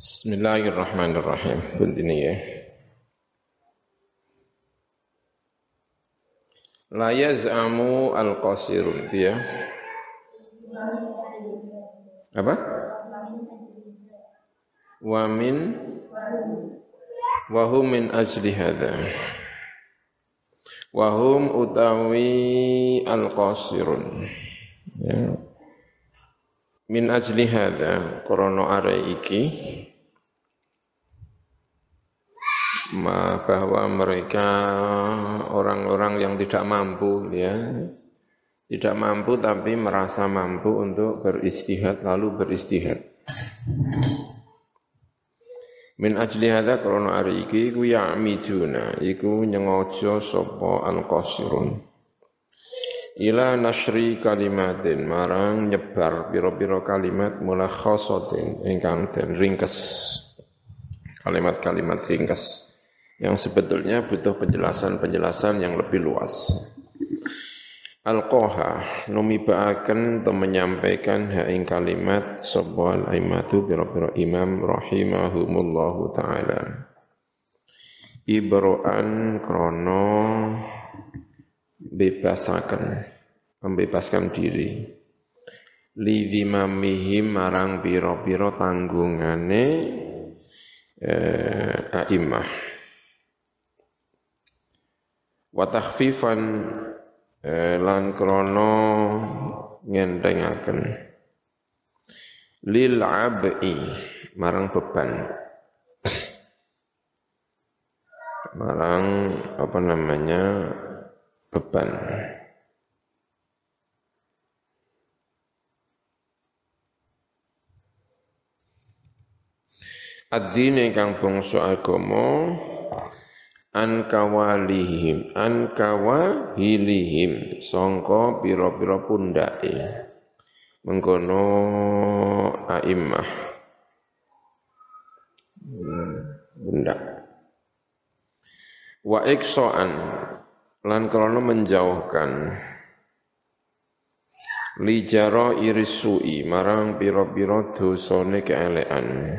Bismillahirrahmanirrahim. Bunti ya. La yaz'amu al-qasirun dia. Apa? Wa min wa hum min ajli hadha. Wa hum utawi al-qasirun. Ya. Min ajli hadha krana are iki bahwa mereka orang-orang yang tidak mampu ya. Tidak mampu tapi merasa mampu untuk beristihad lalu beristihad. Min ajli hadza krana ari iki ku ya'miduna iku nyengaja sapa al-qasirun. Ila nasri kalimatin marang nyebar pira-pira kalimat mulakhasatin ingkang den ringkes. Kalimat-kalimat ringkes yang sebetulnya butuh penjelasan-penjelasan yang lebih luas. Al-Qoha numibaaken atau menyampaikan haing kalimat sebuah aimatu biro-biro imam rahimahumullahu ta'ala. Ibro'an krono bebasakan, membebaskan diri. Lidhimamihim marang biro-biro tanggungane eh, aimah wa takhfifan eh, lan krana ngentengaken lil ab'i marang beban. Marang apa namanya beban. Ad-din ingkang bangsa agama an kawalihim an kawahilihim. Sangka pira-pira pundake. Mengkono aimmah. Pundak wa iksoan lan krana menjauhkan. Lijaro irisui marang pira-pira dosane keelekan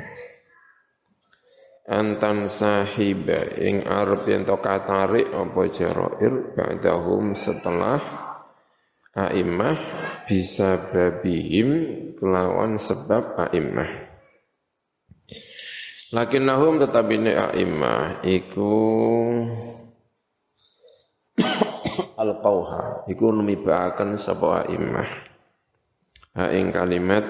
antan sahiba ing arep yen to katarik apa jarair ba'dahum setelah a'immah bisa babihim kelawan sebab a'immah lakinnahum tetapi ne a'immah iku al-qauha iku numibaken sapa a'immah ha ing kalimat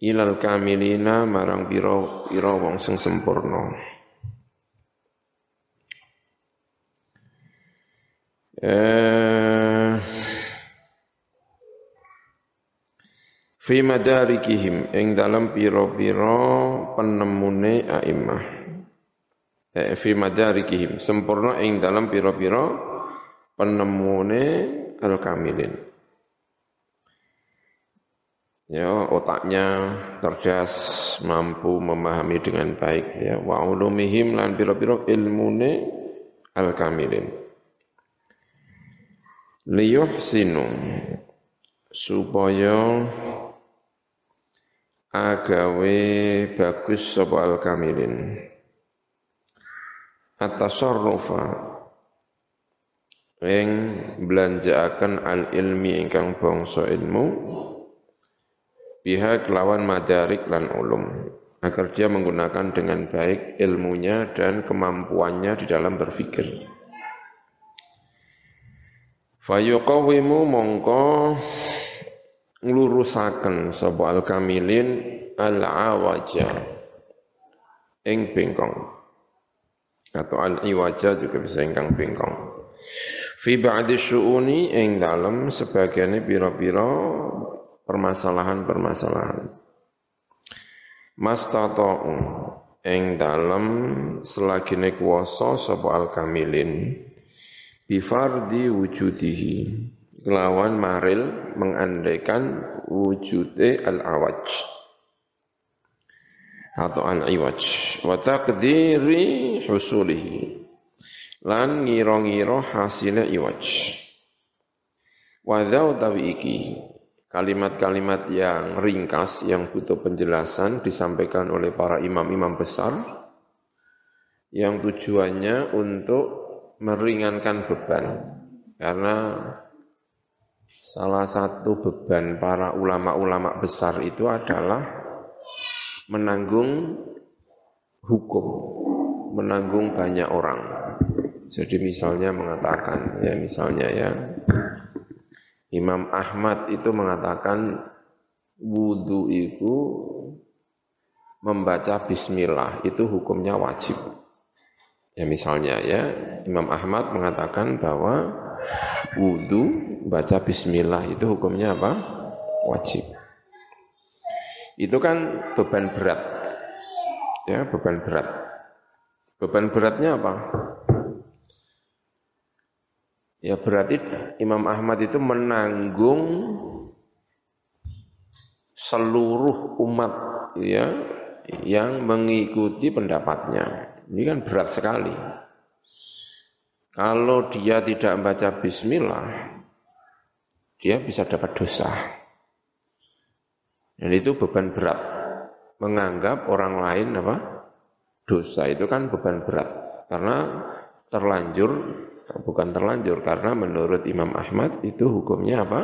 ilal kamilina marang pira pira wong sing sempurna. Eh fi madarikihim ing dalam pira-pira penemune a'immah eh, fi madarikihim sempurna ing dalam pira-pira penemune al-kamilin ya otaknya cerdas mampu memahami dengan baik ya. Wa ulumihim lan pira-pira ilmune al kamilin liyuhsinu supaya agawe bagus sapa al kamilin atasarrufa ing belanjaaken al ilmi ingkang bangsa ilmu pihak lawan madarik lan ulum agar dia menggunakan dengan baik ilmunya dan kemampuannya di dalam berpikir. Fayuqawimu mongko nglurusaken sapa al-kamilin al-awaja ing bengkong atau al-iwaja juga bisa ingkang bengkong. Fi ba'di syu'uni ing dalem sebagiannya pira-pira permasalahan-permasalahan. Mastata'u ing dalem selagine kuwasa sapa al-kamilin bifardi wujudihi kelawan maril mengandaikan wujude al-awaj atau al-iwaj wa taqdiri husulihi lan ngira-ngira hasile iwaj wa tawi iki kalimat-kalimat yang ringkas yang butuh penjelasan disampaikan oleh para imam-imam besar yang tujuannya untuk meringankan beban karena salah satu beban para ulama-ulama besar itu adalah menanggung hukum, menanggung banyak orang. Jadi misalnya mengatakan ya misalnya ya Imam Ahmad itu mengatakan wudhu itu membaca bismillah itu hukumnya wajib. Ya misalnya ya Imam Ahmad mengatakan bahwa wudhu baca bismillah itu hukumnya apa? Wajib. Itu kan beban berat. Ya, beban berat. Beban beratnya apa? Ya berarti Imam Ahmad itu menanggung seluruh umat ya yang mengikuti pendapatnya. Ini kan berat sekali. Kalau dia tidak membaca bismillah, dia bisa dapat dosa. Dan itu beban berat. Menganggap orang lain apa? Dosa itu kan beban berat. Karena terlanjur bukan terlanjur karena menurut Imam Ahmad itu hukumnya apa?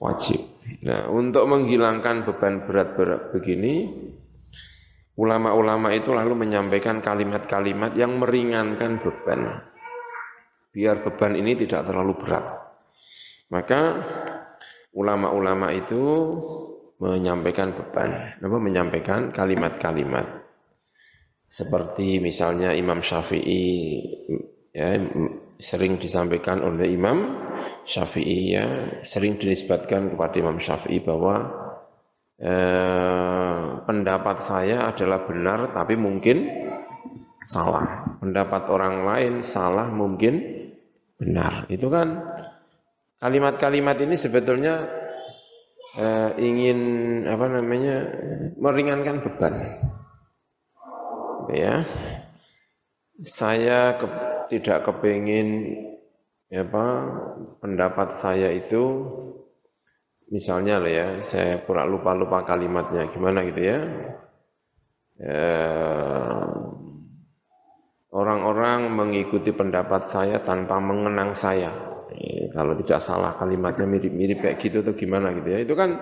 Wajib. Nah, untuk menghilangkan beban berat-berat begini, ulama-ulama itu lalu menyampaikan kalimat-kalimat yang meringankan beban. Biar beban ini tidak terlalu berat. Maka ulama-ulama itu menyampaikan beban, apa menyampaikan kalimat-kalimat. Seperti misalnya Imam Syafi'i ya sering disampaikan oleh Imam Syafi'i ya. Sering dinisbatkan kepada Imam Syafi'i bahwa eh, pendapat saya adalah benar tapi mungkin salah. Pendapat orang lain salah mungkin benar. Itu kan kalimat-kalimat ini sebetulnya eh, ingin apa namanya meringankan beban. Ya saya ke, tidak kepingin ya apa pendapat saya itu misalnya lah ya saya pura lupa-lupa kalimatnya gimana gitu ya. Orang-orang mengikuti pendapat saya tanpa mengenang saya. Ya, kalau tidak salah kalimatnya mirip-mirip kayak gitu tuh gimana gitu ya. Itu kan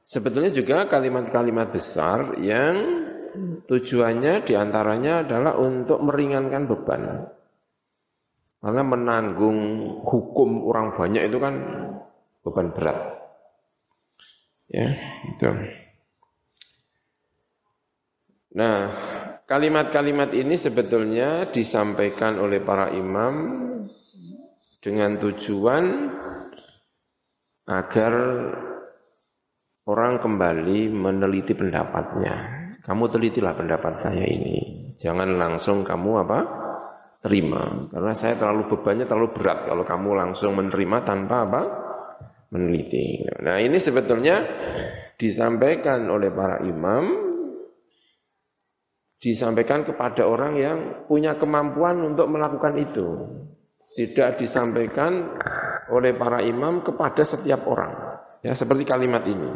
sebetulnya juga kalimat-kalimat besar yang tujuannya di antaranya adalah untuk meringankan beban. Karena menanggung hukum orang banyak itu kan beban berat. Ya, itu. Nah, kalimat-kalimat ini sebetulnya disampaikan oleh para imam dengan tujuan agar orang kembali meneliti pendapatnya. Kamu telitilah pendapat saya ini. Jangan langsung kamu apa? Terima. Karena saya terlalu bebannya terlalu berat kalau kamu langsung menerima tanpa apa? Meneliti. Nah ini sebetulnya disampaikan oleh para imam, disampaikan kepada orang yang punya kemampuan untuk melakukan itu. Tidak disampaikan oleh para imam kepada setiap orang. Ya, seperti kalimat ini.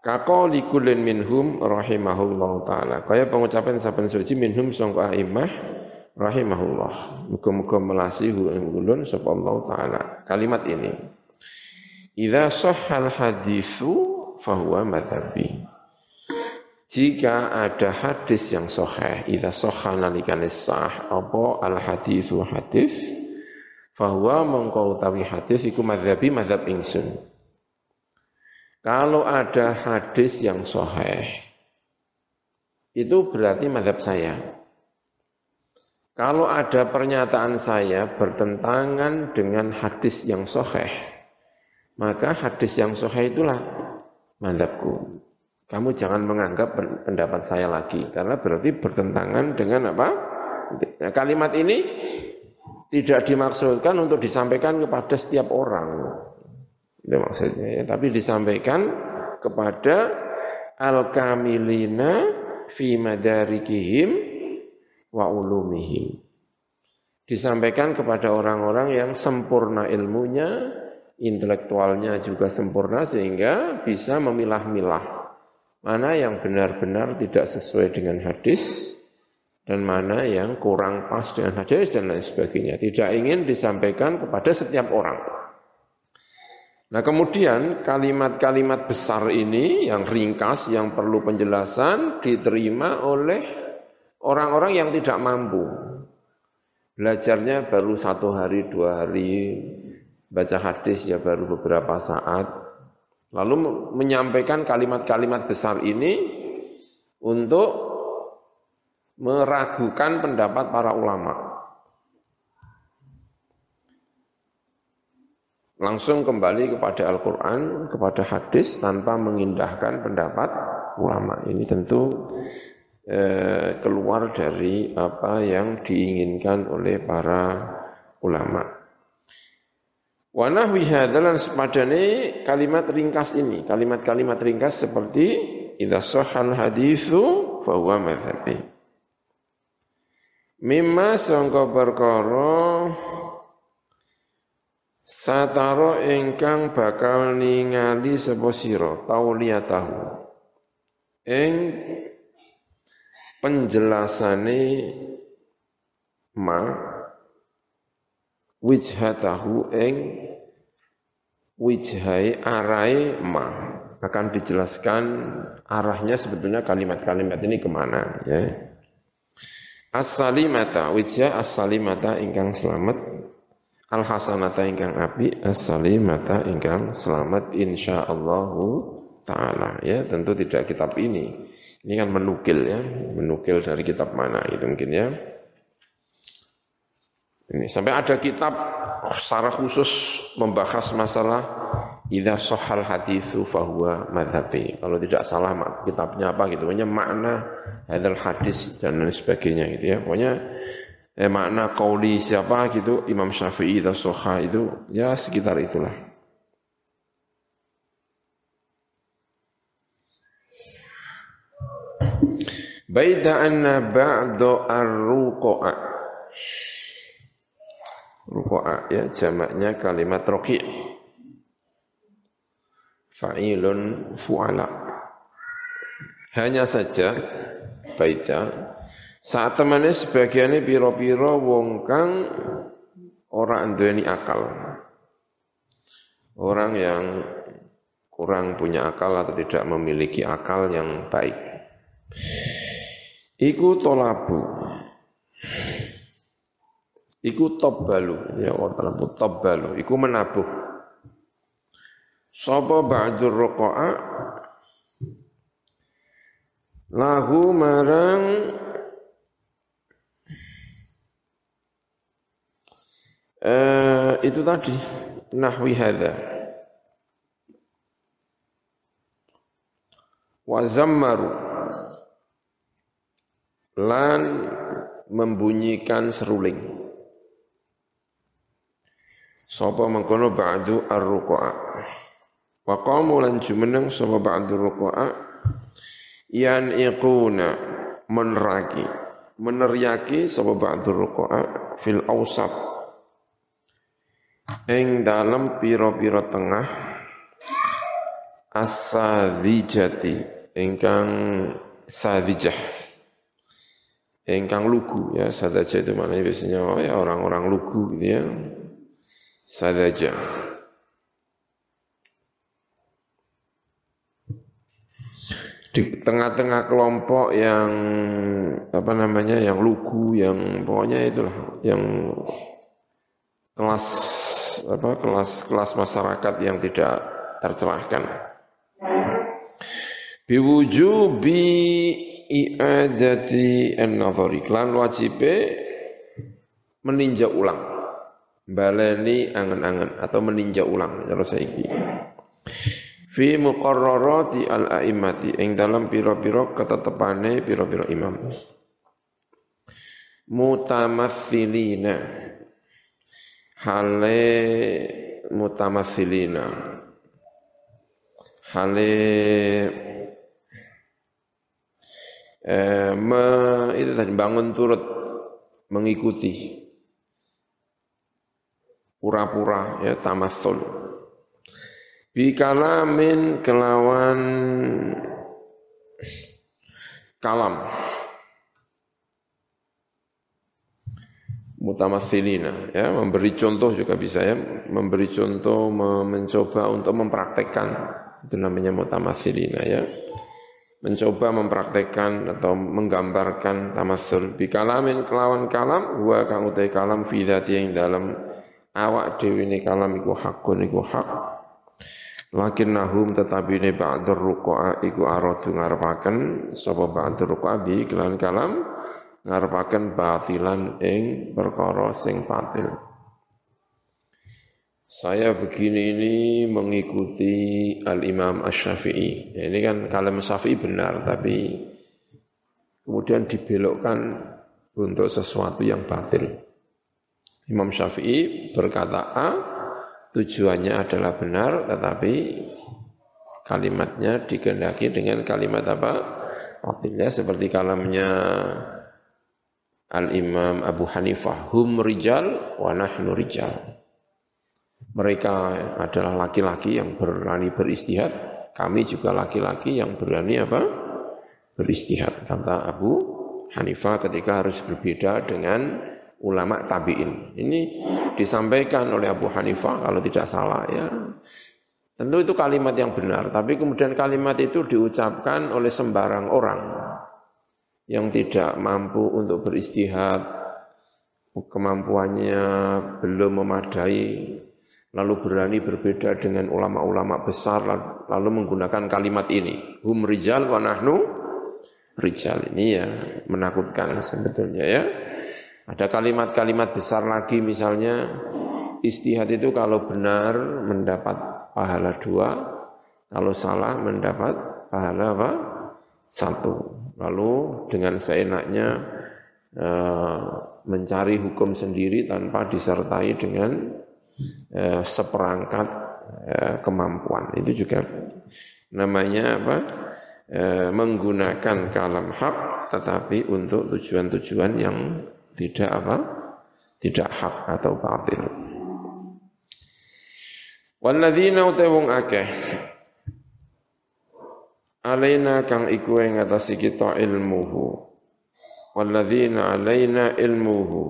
Kako likulin minhum rahimahullah ta'ala. Kaya pengucapan saben suci minhum sangka aimah rahimahullah. Muga-muga melasihu ulun sapa Allah taala. Kalimat ini. Idza sahhal haditsu fahuwa madhabi. Jika ada hadis yang sahih, idza sahha nalikane sah apa al haditsu hadis fahuwa mongko utawi hadis iku madhabi madhab ingsun. Kalau ada hadis yang soheh, itu berarti madhab saya. Kalau ada pernyataan saya bertentangan dengan hadis yang soheh, maka hadis yang soheh itulah madhabku. Kamu jangan menganggap pendapat saya lagi, karena berarti bertentangan dengan apa? Kalimat ini tidak dimaksudkan untuk disampaikan kepada setiap orang. Itu maksudnya ya. Tapi disampaikan kepada al-kamilina fi madarikihim wa ulumihim. Disampaikan kepada orang-orang yang sempurna ilmunya, intelektualnya juga sempurna sehingga bisa memilah-milah mana yang benar-benar tidak sesuai dengan hadis dan mana yang kurang pas dengan hadis dan lain sebagainya. Tidak ingin disampaikan kepada setiap orang. Nah kemudian kalimat-kalimat besar ini yang ringkas, yang perlu penjelasan diterima oleh orang-orang yang tidak mampu. Belajarnya baru satu hari, dua hari, baca hadis ya baru beberapa saat. Lalu menyampaikan kalimat-kalimat besar ini untuk meragukan pendapat para ulama. Langsung kembali kepada Al-Quran, kepada hadis tanpa mengindahkan pendapat ulama. Ini tentu eh, keluar dari apa yang diinginkan oleh para ulama. Wa nahwi hadalan sepadane kalimat ringkas ini, kalimat-kalimat ringkas seperti idza sahal haditsu fa huwa madhhabi. Mimma sangka perkara Sataro ingkang bakal ningali sapa sira? Tauliyatahu ing penjelasane ma wijhatahu ing wijhai arai ma. Akan dijelaskan arahnya sebetulnya kalimat-kalimat ini ke mana ya. As-salimata wijha as-salimata ingkang selamat al hasanata ingkang api as salimata ingkang selamat insyaallah taala. Ya tentu tidak kitab ini. Ini kan menukil ya. Menukil dari kitab mana itu mungkin ya. Ini sampai ada kitab secara khusus membahas masalah idza sahal haditsu fahuwa madhabi kalau tidak salah kitabnya apa gitu. Pokoknya makna hadal hadis dan lain sebagainya gitu ya. Pokoknya eh, makna kauli siapa gitu Imam Syafi'i dan Soha itu ya sekitar itulah. Baita anna ba'du ar-ruqa'a. Ruqa'a ya jamaknya kalimat roki' Fa'ilun fu'ala. Hanya saja baita saat temannya sebagiannya piro-piro wong kang orang nduweni akal. Orang yang kurang punya akal atau tidak memiliki akal yang baik. Iku tolabu. Iku tobbalu. Ya dalam tobbalu. Iku menabuh. Sapa ba'dur roko'a. Lahu marang uh, itu tadi nahwi hadza. Wa zammaru. Lan membunyikan seruling. Sapa mengkono ba'du ar-ruqa'a? Wa qamu lan jumeneng sapa ba'du ruqa'a? Yan iquna meneraki meneriaki sapa ba'du ruqa'a fil awsat. Ing dalam piro-piro tengah asadijati ingkang sadijah ingkang lugu ya sadaja itu mana biasanya oh ya orang-orang lugu gitu ya. Sadaja di tengah-tengah kelompok yang apa namanya yang lugu yang pokoknya itulah yang kelas apa kelas-kelas masyarakat yang tidak tercerahkan. Biwujubi i'adati an-nadhari. Lan wajibe meninjau ulang. Baleni angen-angen atau meninjau ulang cara saiki. Fi muqarrarati al-a'immati ing dalam pira-pira ketetepane pira-pira imam. Mutamathilina. Hale mutamathilina. Hale eh, me, itu tadi bangun turut mengikuti. Pura-pura ya tamathul bi kalamin kelawan kalam. Mutamatsilina ya memberi contoh juga bisa ya. Memberi contoh mencoba untuk mempraktekkan itu namanya mutamatsilina ya. Mencoba mempraktekkan atau menggambarkan tamassul bi kalamin kelawan kalam wa kang kalam fi yang dalam awak dewi ini kalam iku hakun iku hak lakin nahum tetapi ini ba'dur ruku'a iku aradu ngarepaken sapa ba'dur ruku'a bi kelawan kalam ngarepaken batilan ing perkara sing batil. Saya begini ini mengikuti Al-Imam Ash-Syafi'i. Ya, ini kan kalam Syafi'i benar, tapi kemudian dibelokkan untuk sesuatu yang batil. Imam Syafi'i berkata A, tujuannya adalah benar, tetapi kalimatnya dikehendaki dengan kalimat apa? Batilnya seperti kalamnya Al-Imam Abu Hanifah, hum rijal wa nahnu rijal. Mereka adalah laki-laki yang berani beristihad, kami juga laki-laki yang berani apa? Beristihad. Kata Abu Hanifah ketika harus berbeda dengan ulama tabi'in. Ini disampaikan oleh Abu Hanifah kalau tidak salah ya. Tentu itu kalimat yang benar, tapi kemudian kalimat itu diucapkan oleh sembarang orang yang tidak mampu untuk beristihad, kemampuannya belum memadai, lalu berani berbeda dengan ulama-ulama besar, lalu menggunakan kalimat ini. Hum rijal wa nahnu rijal. Ini ya menakutkan sebetulnya ya. Ada kalimat-kalimat besar lagi misalnya, istihad itu kalau benar mendapat pahala dua, kalau salah mendapat pahala apa? Satu. Lalu dengan seenaknya uh, mencari hukum sendiri tanpa disertai dengan uh, seperangkat uh, kemampuan. Itu juga namanya apa? Uh, menggunakan kalam hak tetapi untuk tujuan-tujuan yang tidak apa? tidak hak atau batil. Walladzina utawung akeh. Alaina kang iku ing ngatasi kita ilmuhu. Walladzina alaina ilmuhu.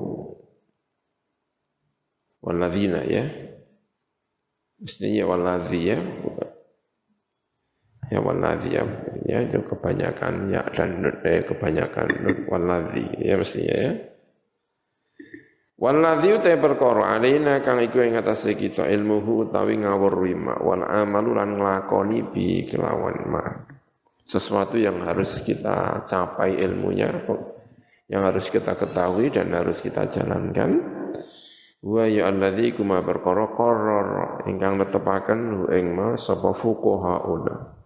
Walladzina ya. Mestinya walladzi ya. Ya walladzi ya. Ya itu kebanyakan ya dan eh, kebanyakan walladzi ya mestinya ya Walladzi utai perkara alaina kang iku ing atase kita ilmuhu utawi ngawur wima wal amalu lan nglakoni bi kelawan ma sesuatu yang harus kita capai ilmunya, yang harus kita ketahui dan harus kita jalankan. Wa ya alladzi kuma perkara qarrar ingkang netepaken hu ing ma sapa fuqahauna.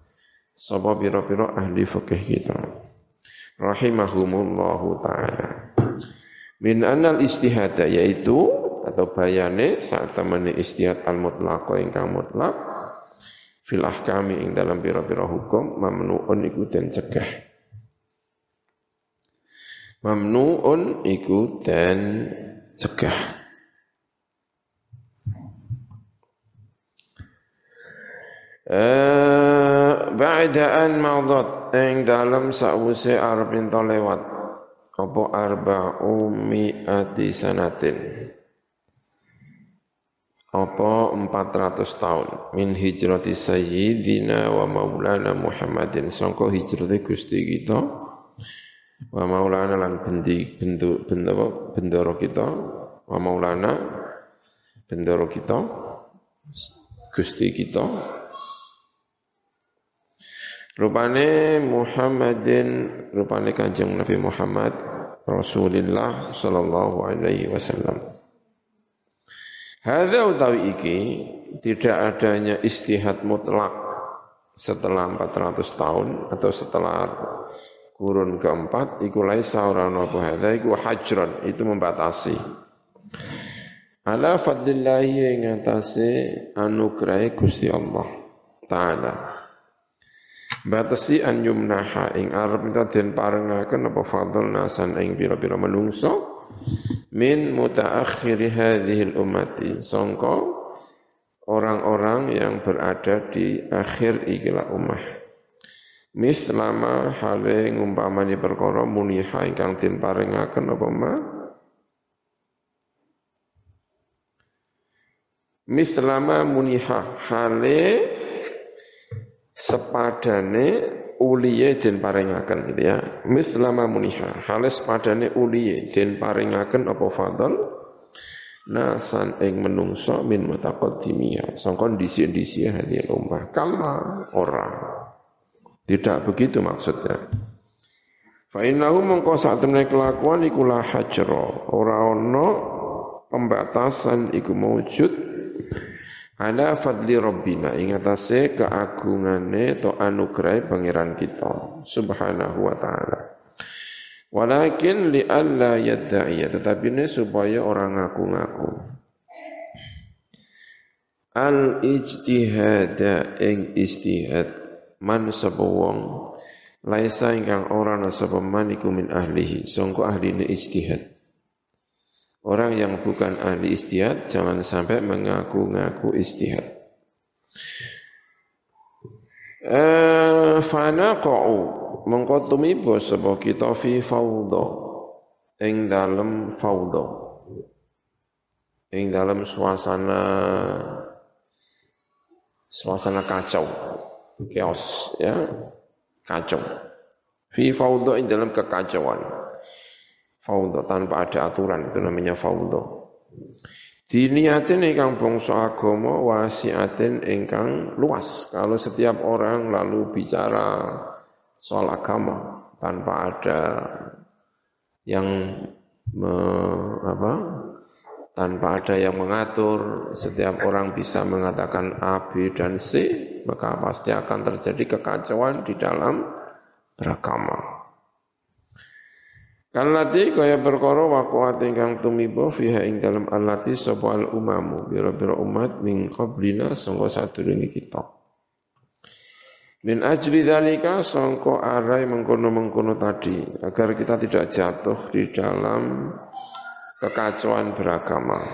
Sapa pira-pira ahli fikih kita. Rahimahumullahu taala. Min anal istihada yaitu atau bayane saat temani istihad al mutlaq ingkang mutlak fil ahkami ing dalam pira-pira hukum mamnuun iku den cegah. Mamnuun iku den cegah. Eh, ba'da ing dalam sakwise arep lewat apa arba'u mi'ati sanatin? Apa 400 tahun? Min hijrati sayyidina wa maulana Muhammadin. Sangka hijrate Gusti kita wa maulana lan bendi bentuk bentuk bendoro kita. Wa maulana bendoro kita. Gusti kita rupane Muhammadin rupane Kanjeng Nabi Muhammad Rasulullah sallallahu alaihi wasallam. Hadza utawi iki tidak adanya istihad mutlak setelah 400 tahun atau setelah kurun keempat iku laisa ora apa hadza iku hajran itu membatasi. Ala fadlillahi ing atase anugerah Gusti Allah taala batasi an yumnaha ing arep den parengaken apa fadl nasan ing pira-pira menungso min mutaakhiri hadhil ummati sangka orang-orang yang berada di akhir ikilah ummah. Mislama hale ngumpamani perkara muniha ingkang tin paringaken apa ma? Mislama muniha hale sepadane uliye den paringaken gitu ya. Mislama muniha. Hale sepadane uliye den paringaken apa fadl? Nasan ing menungso min mutaqaddimiyah sangka disi-disi hadil ummah kama ora. Tidak begitu maksudnya. Fa innahu mengko sak temne kelakuan iku la hajra. Ora ono pembatasan iku maujud ala fadli rabbina ing atase keagungane to anugerah pangeran kita subhanahu wa taala Walakin li alla yadda'iya. Tetapi ini supaya orang ngaku-ngaku. Al ijtihada ing istihad man sapa wong laisa ingkang ora sapa man iku min ahlihi sangka ahline ijtihad Orang yang bukan ahli istihad jangan sampai mengaku-ngaku istihad. Eh fana qa'u mengko tumiba sapa kita fi fawdha. Ing dalem fawdha. Ing dalem suasana suasana kacau. Chaos ya. Kacau. Fi fawdha ing dalam kekacauan fawdha tanpa ada aturan itu namanya fawdha Diniatin ingkang bangsa agama wasiatin ingkang luas. Kalau setiap orang lalu bicara soal agama tanpa ada yang me, apa, tanpa ada yang mengatur, setiap orang bisa mengatakan A, B, dan C, maka pasti akan terjadi kekacauan di dalam beragama. Kalati kaya perkara waqa'at ingkang tumiba fiha ing dalam alati sapa al umamu biro-biro umat min qablina sangka sadurunge kita. Min ajli dalika sangko arai mengkono-mengkono tadi agar kita tidak jatuh di dalam kekacauan beragama.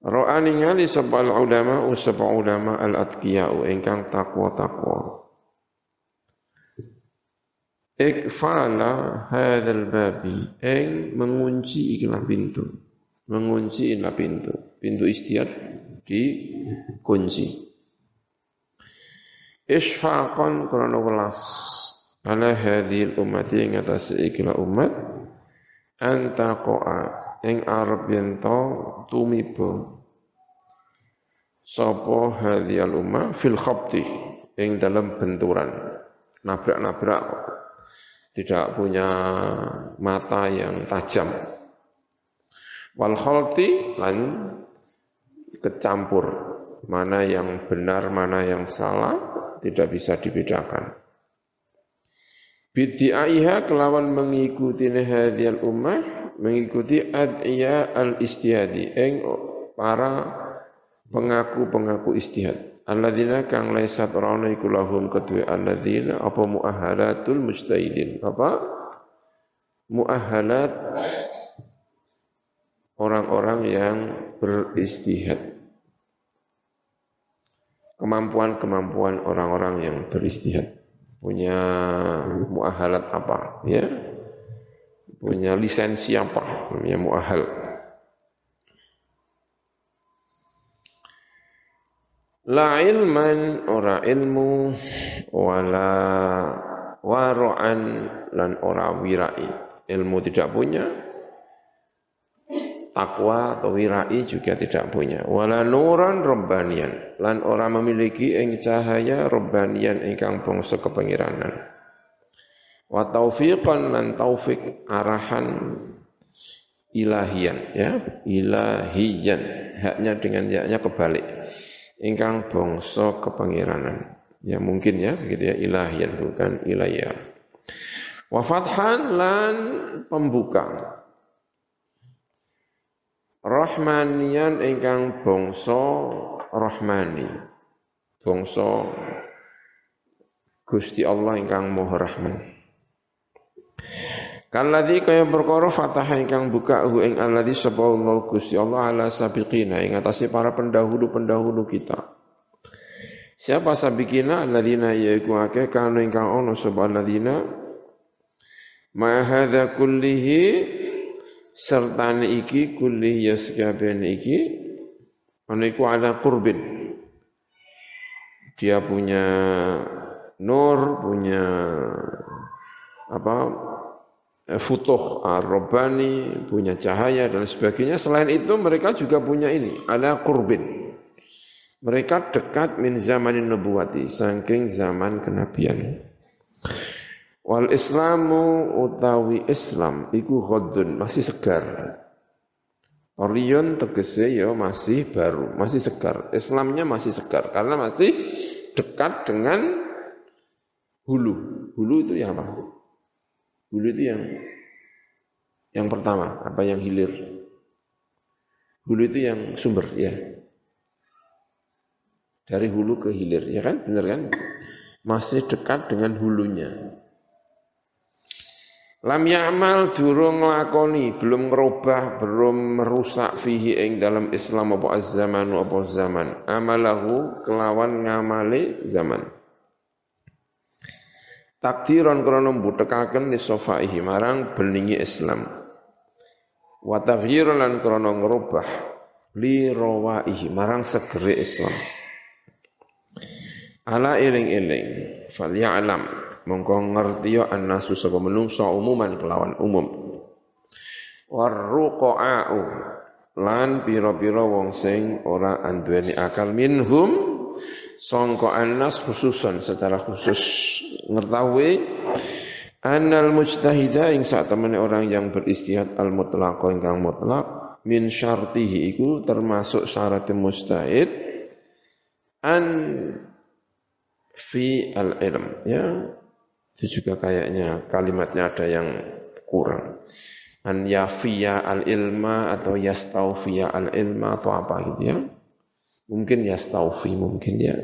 Ro'ani ngali sebal ulama usapa ulama al-atqiyau ingkang takwa-takwa. Ikfala hadzal babi. Ing mengunci ikilah pintu. Mengunci ikilah pintu. Pintu istiad dikunci. Isfaqan krana welas. Ala hadhil ummati ing atas ikilah umat. Anta qa'a ing arep yen to tumiba. Sapa hadhil ummah fil khabti. Ing dalam benturan. Nabrak-nabrak tidak punya mata yang tajam wal khalti lan kecampur mana yang benar mana yang salah tidak bisa dibedakan. Bid'iaiha kelawan mengikuti hadhiyal ummah, mengikuti ad'iya al-istihadi, eng para pengaku-pengaku istihad. Alladzina kang laisat rana iku lahum kedua alladzina apa muahalatul mustahidin. Apa? Muahalat orang-orang yang beristihad. Kemampuan-kemampuan orang-orang yang beristihad. Punya muahalat apa ya? Punya lisensi apa? Namanya muahal la ilman ora ilmu wala waro'an lan ora wirai ilmu tidak punya takwa atau wirai juga tidak punya. Wala nuran rabbanian lan orang memiliki ing cahaya rabbanian ingkang bangsa kepengiranan. Wa taufiqan lan taufik arahan ilahian ya, ilahian haknya dengan haknya kebalik. Ingkang bangsa kepengiranan. Ya mungkin ya begitu ya ilahian bukan ilahiyah. Wa fathan lan pembuka Rahmanian ingkang bangsa rahmani. Bangsa Gusti Allah ingkang Maha Rahman. Kalladzi kaya perkara fatah ingkang buka hu ing alladzi sapa Allah Gusti Allah ala sabiqina ing atase para pendahulu-pendahulu kita. Siapa sabiqina? Alladzina yaiku akeh kanu ingkang ono sapa alladzina? Ma hadza kullihi serta iki kulli yaskabene iki ana iku ala qurbin. Dia punya nur punya apa futuh ar-rabbani, punya cahaya dan sebagainya. Selain itu mereka juga punya ini, ada kurbin. Mereka dekat min zamanin nubuwati, saking zaman kenabian. Wal islamu utawi Islam iku khodun, masih segar. Orion tegese ya masih baru, masih segar. Islamnya masih segar karena masih dekat dengan hulu. Hulu itu yang apa? Hulu itu yang yang pertama, apa yang hilir? Hulu itu yang sumber, ya. Dari hulu ke hilir, ya kan? Benar kan? Masih dekat dengan hulunya. Lam ya'mal durung lakoni, belum ngerubah, belum merusak fihi ing dalam Islam apa az-zaman apa zaman. Amalahu kelawan ngamali zaman takdiran krana mbutekaken li sofaihi marang beningi Islam. Wa taghyiran lan krana ngrubah li rawaihi marang segere Islam. Ala eling-eling falyalam mongko ngerti ya annasu sapa menungso umuman kelawan umum. Warruqa'u lan pira-pira wong sing ora anduweni akal minhum songko anas khususan secara khusus ngertawi anal mujtahida ing saat temene orang yang beristihad al mutlaq ingkang mutlak min syartihi iku termasuk syarat mustahid an fi al ilm ya. Itu juga kayaknya kalimatnya ada yang kurang. An yafiya al ilma atau yastaufiya al ilma atau apa gitu ya. Mungkin yastaufi, mungkin ya.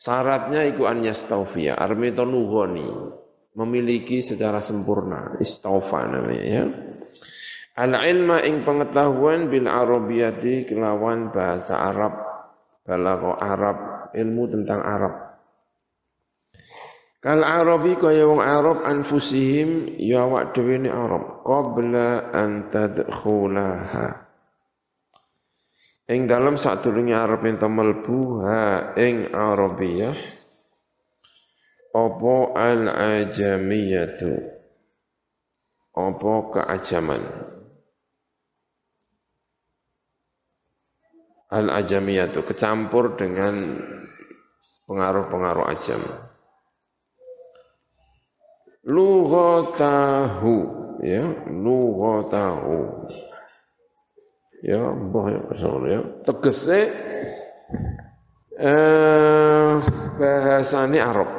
Syaratnya iku an yastaufiya, armito nuhoni, memiliki secara sempurna, istaufa namanya ya. Al ilma ing pengetahuan bil arabiyati kelawan bahasa Arab, balagha Arab, ilmu tentang Arab. Kal Arabi kaya wong Arab anfusihim ya awak dhewe Arab qabla an tadkhulaha ing dalam sadurunge arep ento mlebu ha ing Arabiyah apa al ajamiyatu? Apa keajaman? Al ajamiyatu kecampur dengan pengaruh-pengaruh ajam. Lughatahu ya lughatahu ya mbah ya ya. Tegese eh bahasane Arab.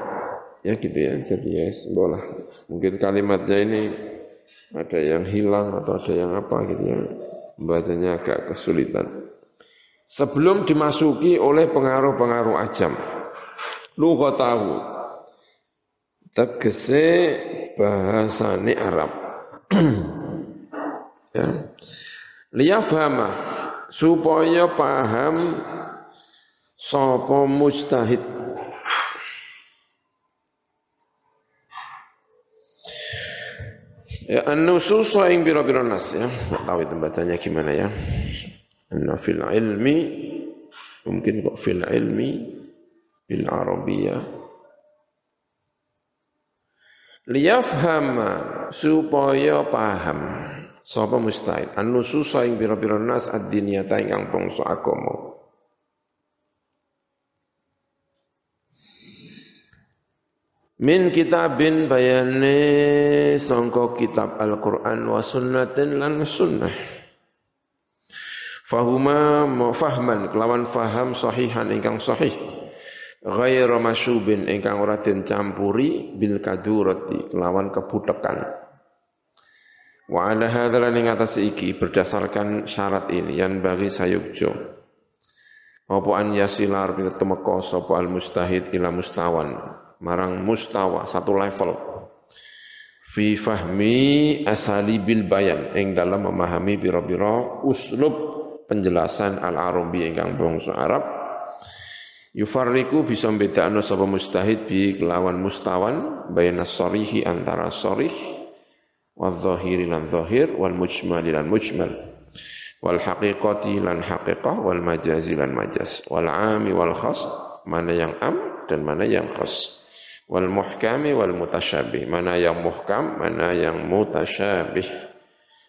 Ya gitu ya. Jadi ya bola mungkin kalimatnya ini ada yang hilang atau ada yang apa gitu ya. Bacanya agak kesulitan. Sebelum dimasuki oleh pengaruh-pengaruh ajam. Lu kau tahu? Tegese bahasane Arab. Ya liyafhama supaya paham sapa mujtahid Ya, an-nusus ing pira-pira nas ya. Enggak tahu itu bacanya gimana ya. Anna fil ilmi mungkin kok fil ilmi bil arabiyah liyafhama supaya paham Sapa mustahil? An-nususa ing pira-pira nas ad-diniyata ingkang bangsa agama. Min kitabin bayane sangka kitab Al-Qur'an wa sunnatin lan sunnah. Fahuma fahman kelawan faham sahihan ingkang sahih. Ghairu masyubin ingkang ora den campuri bil kadurati kelawan kebutekan. Wa ala hadzal ing atas iki berdasarkan syarat ini yang bagi sayukjo. Apa an yasilar bi temeka sapa al mustahid ila mustawan, marang mustawa satu level. fi fahmi asalibil bayan ing dalam memahami biro-biro uslub penjelasan al-arabi ingkang bangsa Arab yufarriku bisa bedakno sapa mustahid bi kelawan mustawan bayna sarihi antara sarih wa dhahiri lan dhahir wal mujmal lan mujmal wal haqiqati lan haqiqah wal majazi lan majaz wal ami wal khas mana yang am dan mana yang khas wal muhkami wal mutasyabih mana yang muhkam mana yang mutasyabih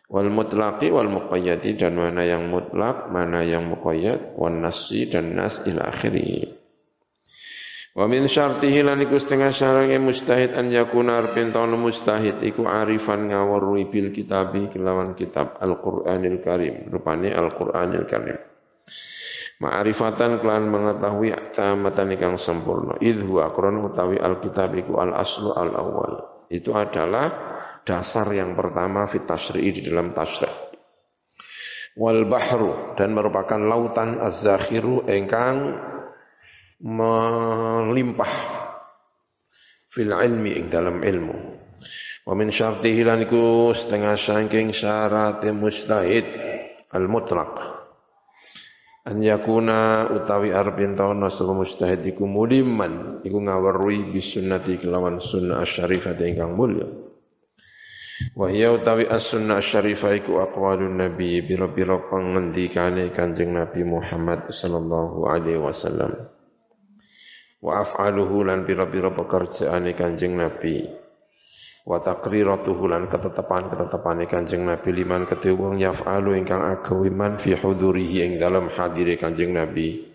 wal mutlaqi wal muqayyadi dan mana yang mutlak mana yang muqayyad wan nasi dan nas ila akhirih Wa min syartihi lan iku setengah syaratnya mustahid an yakuna arpin taun mustahid. Iku arifan ngawarui bil kitabi kelawan kitab Al-Qur'anil Karim rupane Al-Qur'anil Karim. Ma'rifatan kelan mengetahui tamatan ikang sempurna. Idhu akron utawi al-kitab iku al-aslu al-awwal. Itu adalah dasar yang pertama fit tasri'i di dalam tasri' wal bahru dan merupakan lautan az-zakhiru engkang melimpah fil ilmi ing dalam ilmu. Wa min syartihi lan setengah saking syarat mustahid al mutlaq. An yakuna utawi arbin tauna sapa mustahid iku muliman iku ngawerui bis sunnati kelawan sunnah asy-syarifah ingkang mulya. Wa hiya utawi as-sunnah asy-syarifah iku aqwalun nabi bira-bira pangendikane Kanjeng Nabi Muhammad sallallahu alaihi wasallam wa af'aluhu lan pira-pira pekerjaane Kanjeng Nabi. Wa taqriratuhu lan ketetapan-ketetapan Kanjeng Nabi. Liman kedhe wong yaf'alu ingkang agawe man fi hudurihi ing dalam hadire Kanjeng Nabi.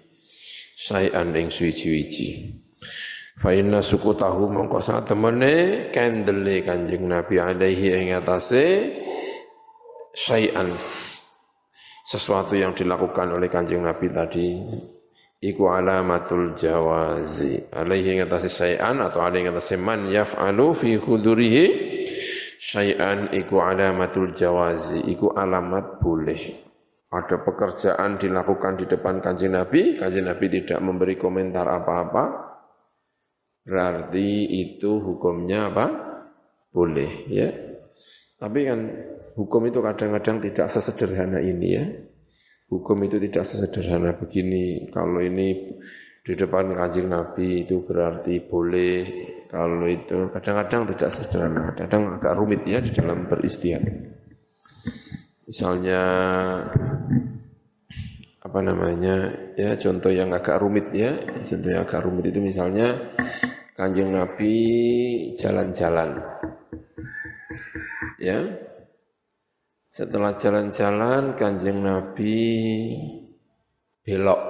Sayan ing suwi-wiji fa inna sukutahu mongko sak temene kendele Kanjeng Nabi alaihi ing atase sayan. Sesuatu yang dilakukan oleh Kanjeng Nabi tadi iku alamatul jawazi. Alaihi ngatasi syai'an atau alaihi ngatasi man yaf'alu fi khudurihi syai'an iku alamatul jawazi. Iku alamat boleh. Ada pekerjaan dilakukan di depan kanjeng Nabi kanjeng Nabi tidak memberi komentar apa-apa. Berarti itu hukumnya apa? Boleh ya. Tapi kan hukum itu kadang-kadang tidak sesederhana ini ya Hukum itu tidak sesederhana begini. Kalau ini di depan kanjeng Nabi itu berarti boleh. Kalau itu kadang-kadang tidak sederhana, kadang agak rumit ya di dalam beristiad. Misalnya apa namanya ya contoh yang agak rumit ya contoh yang agak rumit itu misalnya kanjeng Nabi jalan-jalan ya setelah jalan-jalan kanjeng Nabi belok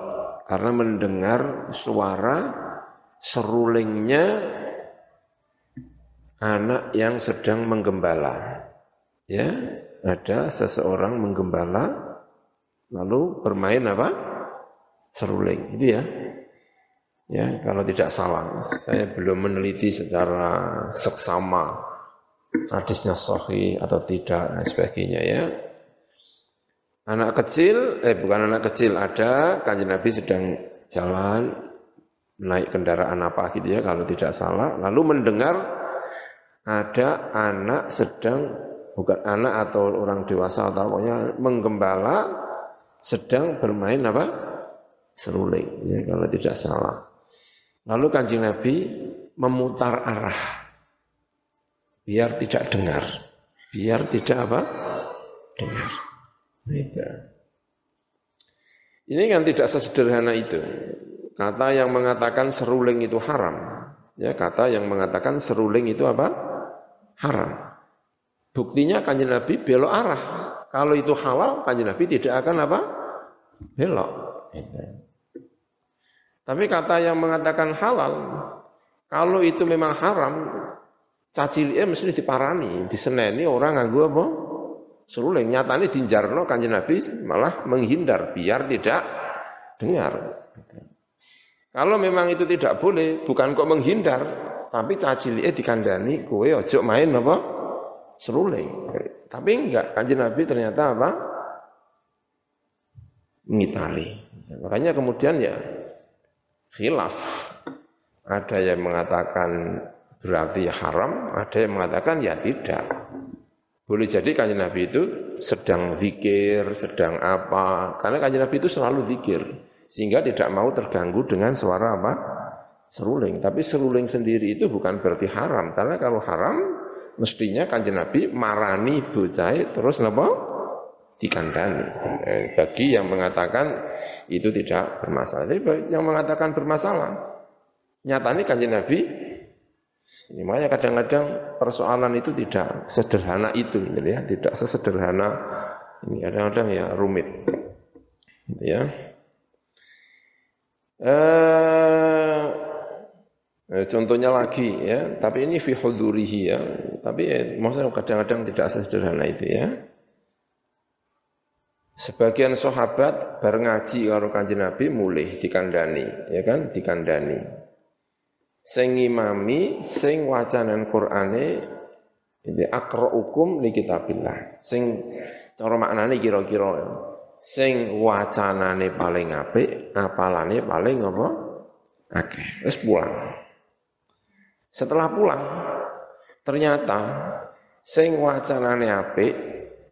karena mendengar suara serulingnya anak yang sedang menggembala. Ya, ada seseorang menggembala lalu bermain apa? Seruling. Itu ya. Ya, kalau tidak salah. Saya belum meneliti secara seksama hadisnya sahih atau tidak dan sebagainya ya. Anak kecil, eh bukan anak kecil, ada kanjeng Nabi sedang jalan naik kendaraan apa gitu ya kalau tidak salah, lalu mendengar ada anak sedang bukan anak atau orang dewasa atau pokoknya menggembala sedang bermain apa seruling ya kalau tidak salah. Lalu kanjeng Nabi memutar arah biar tidak dengar. Biar tidak apa? Dengar. Itu. Ini kan tidak sesederhana itu. Kata yang mengatakan seruling itu haram. Ya, kata yang mengatakan seruling itu apa? Haram. Buktinya kanjeng Nabi belok arah. Kalau itu halal, kanjeng Nabi tidak akan apa? Belok. Itu. Tapi kata yang mengatakan halal, kalau itu memang haram, Caci eh mesti diparani, diseneni orang nganggo apa? Seruling nyatane dinjarno Kanjeng Nabi malah menghindar biar tidak dengar. Kalau memang itu tidak boleh, bukan kok menghindar, tapi caci eh dikandani kowe ojo main apa? Seruling. Tapi enggak, Kanjeng Nabi ternyata apa? Ngitari. Makanya kemudian ya khilaf. Ada yang mengatakan berarti haram, ada yang mengatakan ya tidak. Boleh jadi kanjeng Nabi itu sedang zikir, sedang apa. Karena kanjeng Nabi itu selalu zikir. Sehingga tidak mau terganggu dengan suara apa? Seruling. Tapi seruling sendiri itu bukan berarti haram. Karena kalau haram, mestinya kanjeng Nabi marani bocah terus apa? dikandani. Eh, bagi yang mengatakan itu tidak bermasalah. Tapi yang mengatakan bermasalah, nyatanya kanjeng Nabi, ini makanya kadang-kadang persoalan itu tidak sederhana itu, gitu ya, tidak sesederhana ini kadang-kadang ya rumit, gitu ya. Eh, eh, contohnya lagi ya, tapi ini fi hudurihi ya, tapi eh, maksudnya kadang-kadang tidak sesederhana itu ya. Sebagian sahabat bar ngaji karo Kanjeng Nabi mulih dikandani, ya kan? Dikandani. Sing ngimami, sing wacanan Qur'ane ini aqra'ukum li kitabillah. Sing cara maknane kira-kira sing wacanane paling apik, apalane paling apa? Akeh. Wis pulang. Setelah pulang, ternyata sing wacanane apik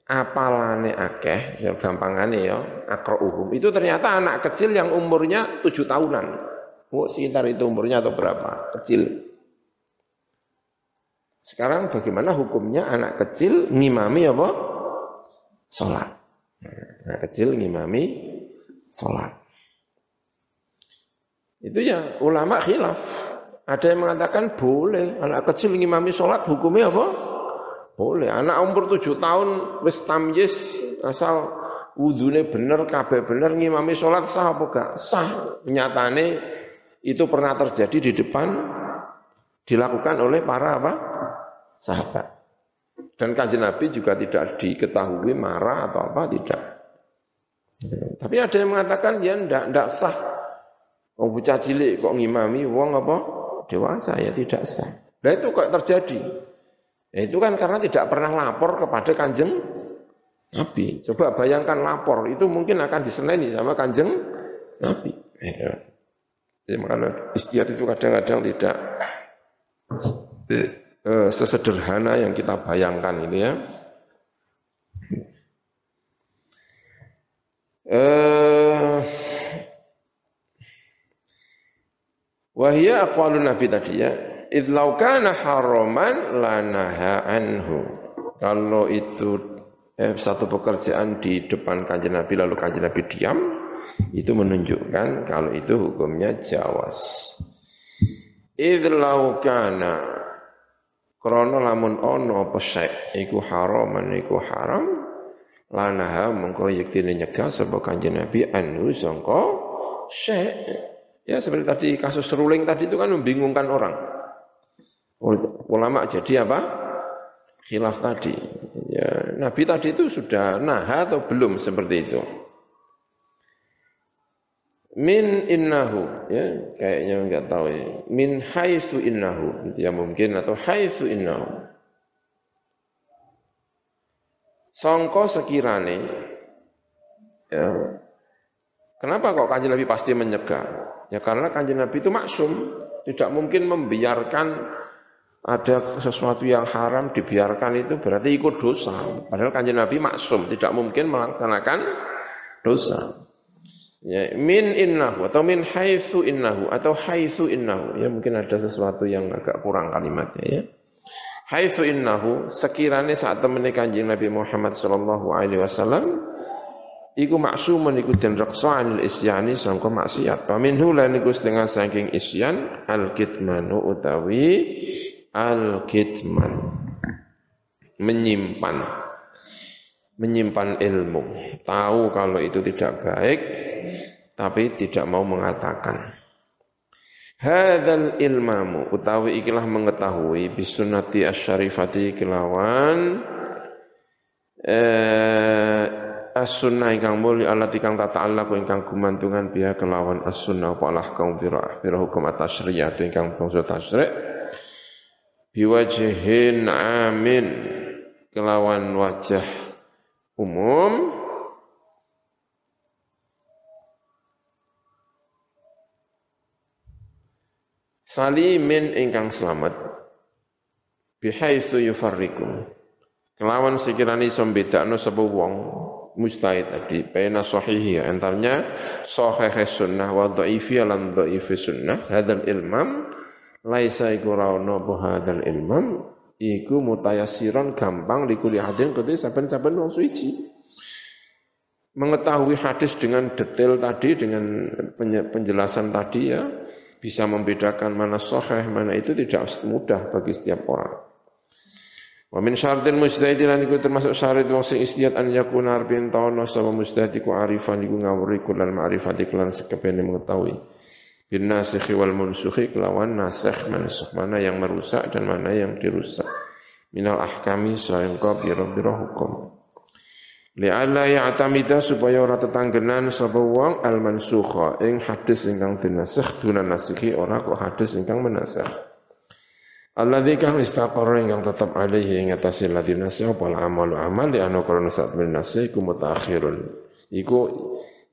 apalane akeh, ya gampangane ya, akro'uhum. Itu ternyata anak kecil yang umurnya tujuh tahunan. Oh, sekitar itu umurnya atau berapa? Kecil. Sekarang bagaimana hukumnya anak kecil ngimami apa? Sholat. Anak kecil ngimami sholat. Itu ya ulama khilaf. Ada yang mengatakan boleh anak kecil ngimami sholat hukumnya apa? Boleh. Anak umur tujuh tahun wis tamyiz asal wudune bener, kabeh bener ngimami sholat sah apa gak? Sah. Nyatane itu pernah terjadi di depan dilakukan oleh para apa? sahabat. Dan kanjeng Nabi juga tidak diketahui marah atau apa, tidak. Tapi ada yang mengatakan ya ndak ndak sah. Wong bocah cilik kok ngimami wong apa? Dewasa ya tidak sah. Nah itu kok terjadi. Ya itu kan karena tidak pernah lapor kepada kanjeng Nabi. Coba bayangkan lapor, itu mungkin akan diseneni sama kanjeng Nabi. Ya. Ya, makanya istiadat itu kadang-kadang tidak eh, sesederhana yang kita bayangkan ini ya. Eh, wahia aqwalun Nabi tadi ya idlau kana haraman lanaha anhu. Kalau itu eh, satu pekerjaan di depan kanjeng Nabi lalu kanjeng Nabi diam, itu menunjukkan kalau itu hukumnya jawas. Idlau kana krono lamun ono apa iku haraman iku haram lanaha mengko yektine nyegah sapa kanjeng Nabi anu sangka syek. Ya seperti tadi kasus seruling tadi itu kan membingungkan orang. Ulama jadi apa? Khilaf tadi. Ya, Nabi tadi itu sudah nah atau belum seperti itu. Min innahu ya kayaknya enggak tahu ya. Min haitsu innahu itu ya mungkin atau haitsu innahu. Songko sekirane ya Kenapa kok kanjeng Nabi pasti menyegah? Ya karena kanjeng Nabi itu maksum, tidak mungkin membiarkan ada sesuatu yang haram dibiarkan itu berarti ikut dosa. Padahal kanjeng Nabi maksum, tidak mungkin melaksanakan dosa. Ya, min innahu atau min haitsu innahu atau haitsu innahu. Ya mungkin ada sesuatu yang agak kurang kalimatnya ya. Haitsu innahu sekiranya saat temene kanjeng Nabi Muhammad sallallahu alaihi wasallam iku maksumun iku den reksa anil isyani sangka maksiat. Paminhu lan iku setengah saking isyan al kitmanu utawi Al-kitman menyimpan menyimpan ilmu, tahu kalau itu tidak baik tapi tidak mau mengatakan. Hadzal ilmamu utawi ikilah mengetahui bisunati asyarifati kelawan eh, as-sunnah ingkang muli alat ingkang tata Allah ingkang gumantungan biha kelawan as-sunnah apa alah kaum bira hukum atas syariat ingkang bangsa tasyri' biwajhin amin kelawan wajah umum. Salimin ingkang selamat. Bihaitsu yufarriqu kelawan sekiranya iso bedakno sapa wong mustahid tadi baina sahihi antaranya sahih sunnah wa dhaifi lan dhaifi sunnah. Hadzal ilmam laisa iku raono hadzal ilmam iku mutayasiran gampang likuli hadin kedhe saben-saben wong suci. Mengetahui hadis dengan detail tadi dengan penjelasan tadi ya bisa membedakan mana sahih mana itu tidak mudah bagi setiap orang. Wa min syaratil mujtahid lan iku termasuk syarat wong sing istihad an yakuna arbin tauna sama mujtahid arifan iku ngawuri kulan ma'rifat lan sekepene mengetahui bin nasikh wal mansukh kelawan nasikh mansukh mana yang merusak dan mana yang dirusak. Minal ahkami sangka biro-biro hukum. Li'alla ya'tamida supaya ora tetanggenan sapa wong al mansukha ing hadis ingkang dinasikh dunan nasikhi ora kok hadis ingkang menasikh. Alladzi kang istaqarra yang tetap alaihi ing atase ladina sapa amal amal li anu karena saat nasi iku mutaakhirun. Iku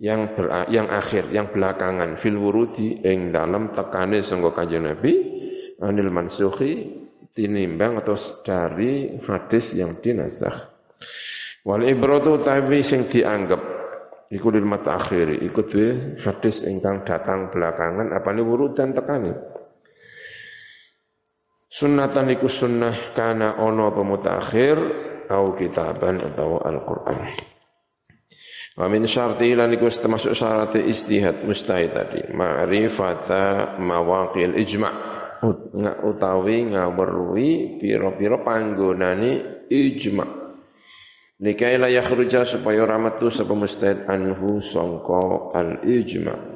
yang ber, yang akhir, yang belakangan fil wurudi ing dalam tekane sangga kanjeng Nabi anil mansukhi tinimbang atau dari hadis yang dinasakh. Wal ibratu tabi sing dianggap iku lil mutaakhiri iku hadis ingkang datang belakangan apa ni wurud dan tekane. Sunnatan iku sunnah kana ono pemutakhir au kitaban atau Al-Qur'an. Wa min syarti lan iku termasuk syarat istihad mustahid tadi, ma'rifata mawaqil ijma' utawi ngawruhi pira-pira panggonane ijma' Nikai la yakhruja supaya ramatu sapa mustahid anhu sangka al-ijma'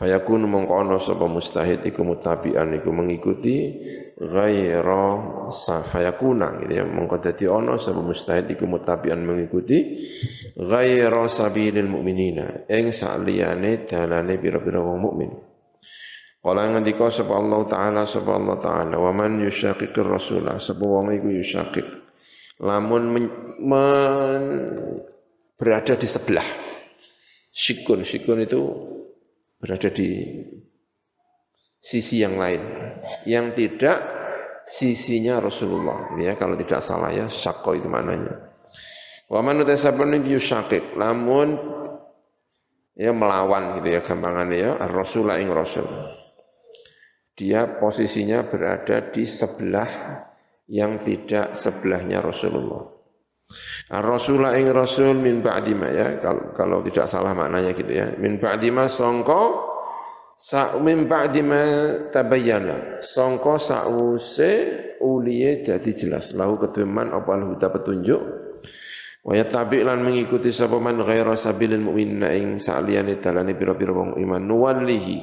Fayakun mongko sapa mustahid iku mutabian iku mengikuti ghaira safayakuna gitu ya. Mongko dadi ana sapa mustahid iku mutabian mengikuti ghaira sabilil mukminina ing saliyane dalane pira-pira wong mukmin. Kala ngendika sapa Allah taala sapa Allah taala wa man yushaqiqir rasulah sapa wong iku yushaqiq. Lamun men, men, berada di sebelah sikun sikun itu berada di sisi yang lain. Yang tidak sisinya Rasulullah. Ya kalau tidak salah ya syakko itu mananya wa man tasabun yusyaqq lamun ya melawan gitu ya gampangannya ya Rasulullah ing Rasul. Dia posisinya berada di sebelah yang tidak sebelahnya Rasulullah Rasulullah ing Rasul min ba'dima ya kalau, kalau tidak salah maknanya gitu ya min ba'dima songko Sa'min ba'di ma tabayyana. Sangka sa'wuse uliye dadi jelas. Lahu keteman apa huda petunjuk. Wa yatabi lan mengikuti sapa man ghaira sabilil mu'minina ing saliyane dalane pira-pira wong iman nuwallihi.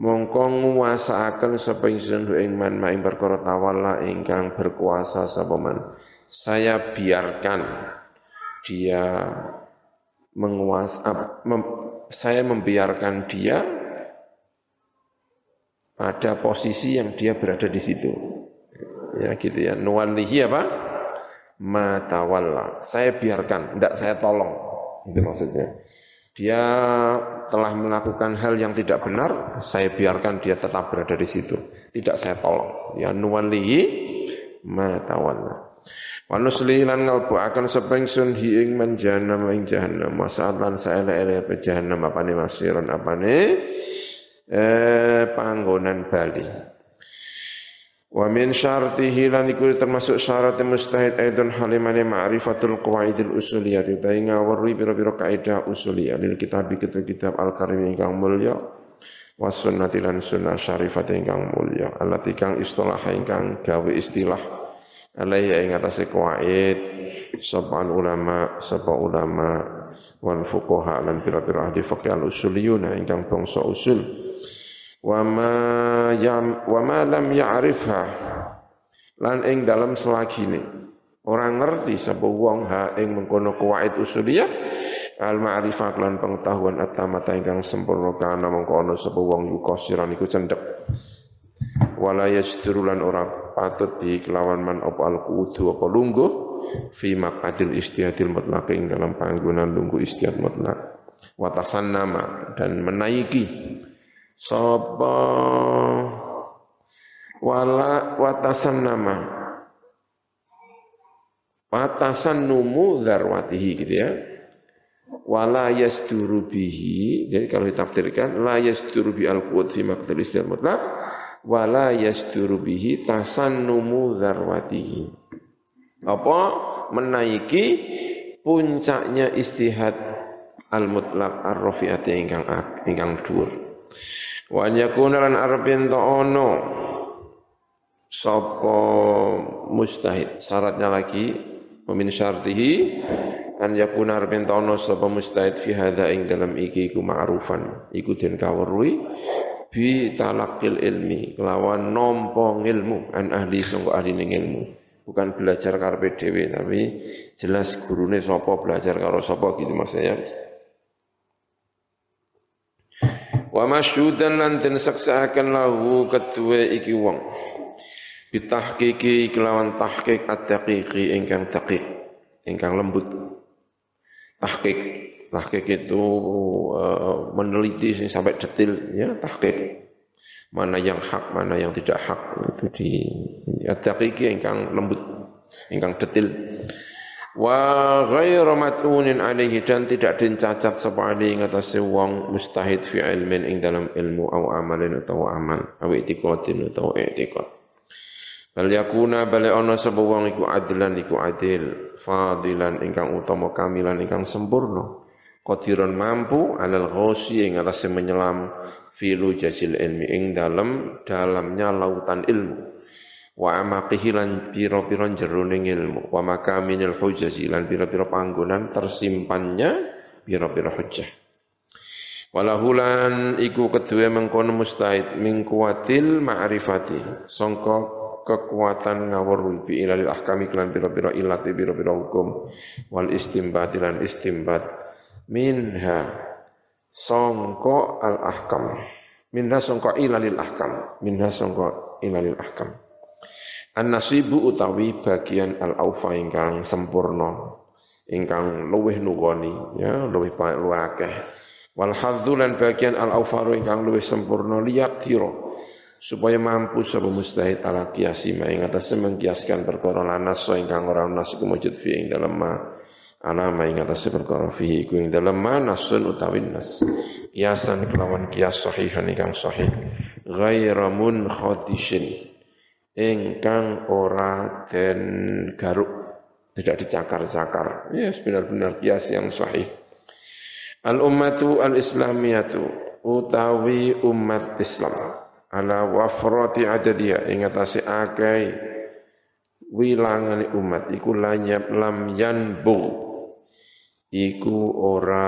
Mongko nguwasaaken sapa ingsun ing man ing perkara tawalla ingkang berkuasa sapa man. Saya biarkan dia menguas mem, saya membiarkan dia pada posisi yang dia berada di situ. Ya gitu ya. Nuwallihi apa? Matawalla. Saya biarkan, tidak saya tolong. Itu maksudnya. Dia telah melakukan hal yang tidak benar, saya biarkan dia tetap berada di situ. Tidak saya tolong. Ya nuwallihi matawalla. Wa nusli lan ngalbu akan sepengsun hi ing man jahannam ing jahannam. Masalan saele-ele jahannam apane masiron apane eh, panggonan Bali. Wa min syartihi lan iku termasuk syarat mustahid aidun halimane ma'rifatul qawaidil usuliyah ta ngawruhi pira-pira kaidah usuliyah lil kitab kitab al-karim ingkang mulya wa sunnati lan sunnah syarifat ingkang mulya allati kang istilah ingkang gawe istilah alaihi ing atase qawaid sapa ulama sapa ulama wal fuqaha lan pira-pira ahli fikih al usuliyuna ingkang bangsa usul. Wa ma yam wa ma lam ya'rifha lan ing dalam selagine. Orang ngerti sapa wong ha ing mengkono kuwait usuliyah al ma'rifah lan pengetahuan atamata ingkang sempurna kana mengkono sapa wong yukosiran iku cendek wala yajturu lan ora patut di kelawan man apa al kudu apa lungguh fi maqadil istihadil mutlaq ing dalam panggonan lungguh istihad mutlak watasan nama dan menaiki. Sapa? Wala watasan nama watasan numu darwatihi gitu ya. Wala yasduru bihi jadi kalau ditafsirkan la yasduru bi al quwwat fi maqdar istilah mutlaq wala yasduru bihi tasannumu darwatihi apa? Menaiki puncaknya istihad al mutlaq ar rafi'ati ingkang ingkang dhuwur. Wa an yakuna lan arabin ta'ono. Sapa mustahid? Syaratnya lagi min syartihi an yakuna arabin ta'ono sapa mustahid fi hadza ing dalam iki ku ma'rufan. Iku den kawruhi bi talakil ilmi kelawan nompo ilmu an ahli sangka ahli ning ilmu. Bukan belajar karpe dhewe tapi jelas gurune sapa belajar karo sapa gitu maksudnya. Wa masyhudan lan den saksaaken lahu kedue iki wong. Bitahqiqi kelawan tahqiq at-taqiqi ingkang taqiq ingkang lembut. Tahqiq tahqiq itu uh, meneliti sampai detail ya tahqiq. Mana yang hak mana yang tidak hak itu di at-taqiqi ingkang lembut ingkang detail. Wa ghairu mat'unin alaihi dan tidak cacat sapa ali ing atase wong mustahid fi ilmin ing dalam ilmu au amalin atau amal au i'tiqadin atau i'tiqad. Bal yakuna bale ana sapa wong iku adlan iku adil, fadilan ingkang utama kamilan ingkang sempurna. Qadiran mampu alal ghausi ing atase menyelam filu jasil ilmi ing dalam dalamnya lautan ilmu. Wa amaqihi lan pira-pira jeroning ilmu, wa makaminil hujazi lan pira-pira panggonan tersimpannya pira-pira hujjah. Walahulan iku kedua mengkono mustahid min kuatil ma'rifati sangka kekuatan ngawur bi ilalil ahkami kelan pira-pira ilat pira-pira hukum wal istimbat lan istimbat minha songko al ahkam minha songko ilalil ahkam. Minha songko ilalil ahkam. An nasibu utawi bagian al aufa ingkang sempurna ingkang luweh nugoni ya luweh luwih akeh. Wal hadzulan bagian al aufa ingkang luweh sempurna liyak tiro supaya mampu sapa mustahid ala kiasi ma ing atas mengkiaskan perkara lanas so ingkang ora nas iku mujud fi ing dalem ma ana ma ing atas perkara fi iku ing dalem ma nasun utawi nas. Kiasan kelawan kias sahihan ingkang sahih. Ghaira munkhadishin ingkang ora den garuk. Tidak dicakar-cakar. Ya yes, benar-benar kias yang sahih. Al ummatu al islamiyatu utawi umat Islam. Ala wafrati adadiha ing atase akeh wilangane umat. Iku lanyap lam yanbu iku ora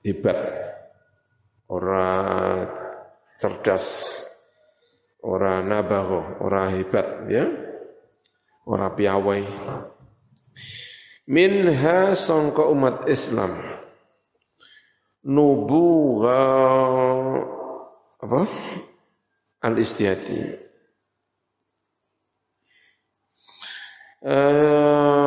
hebat ora cerdas ora nabaho ora hebat ya ora piawai minha sangka umat Islam nubuha apa? Al-istihati. Uh,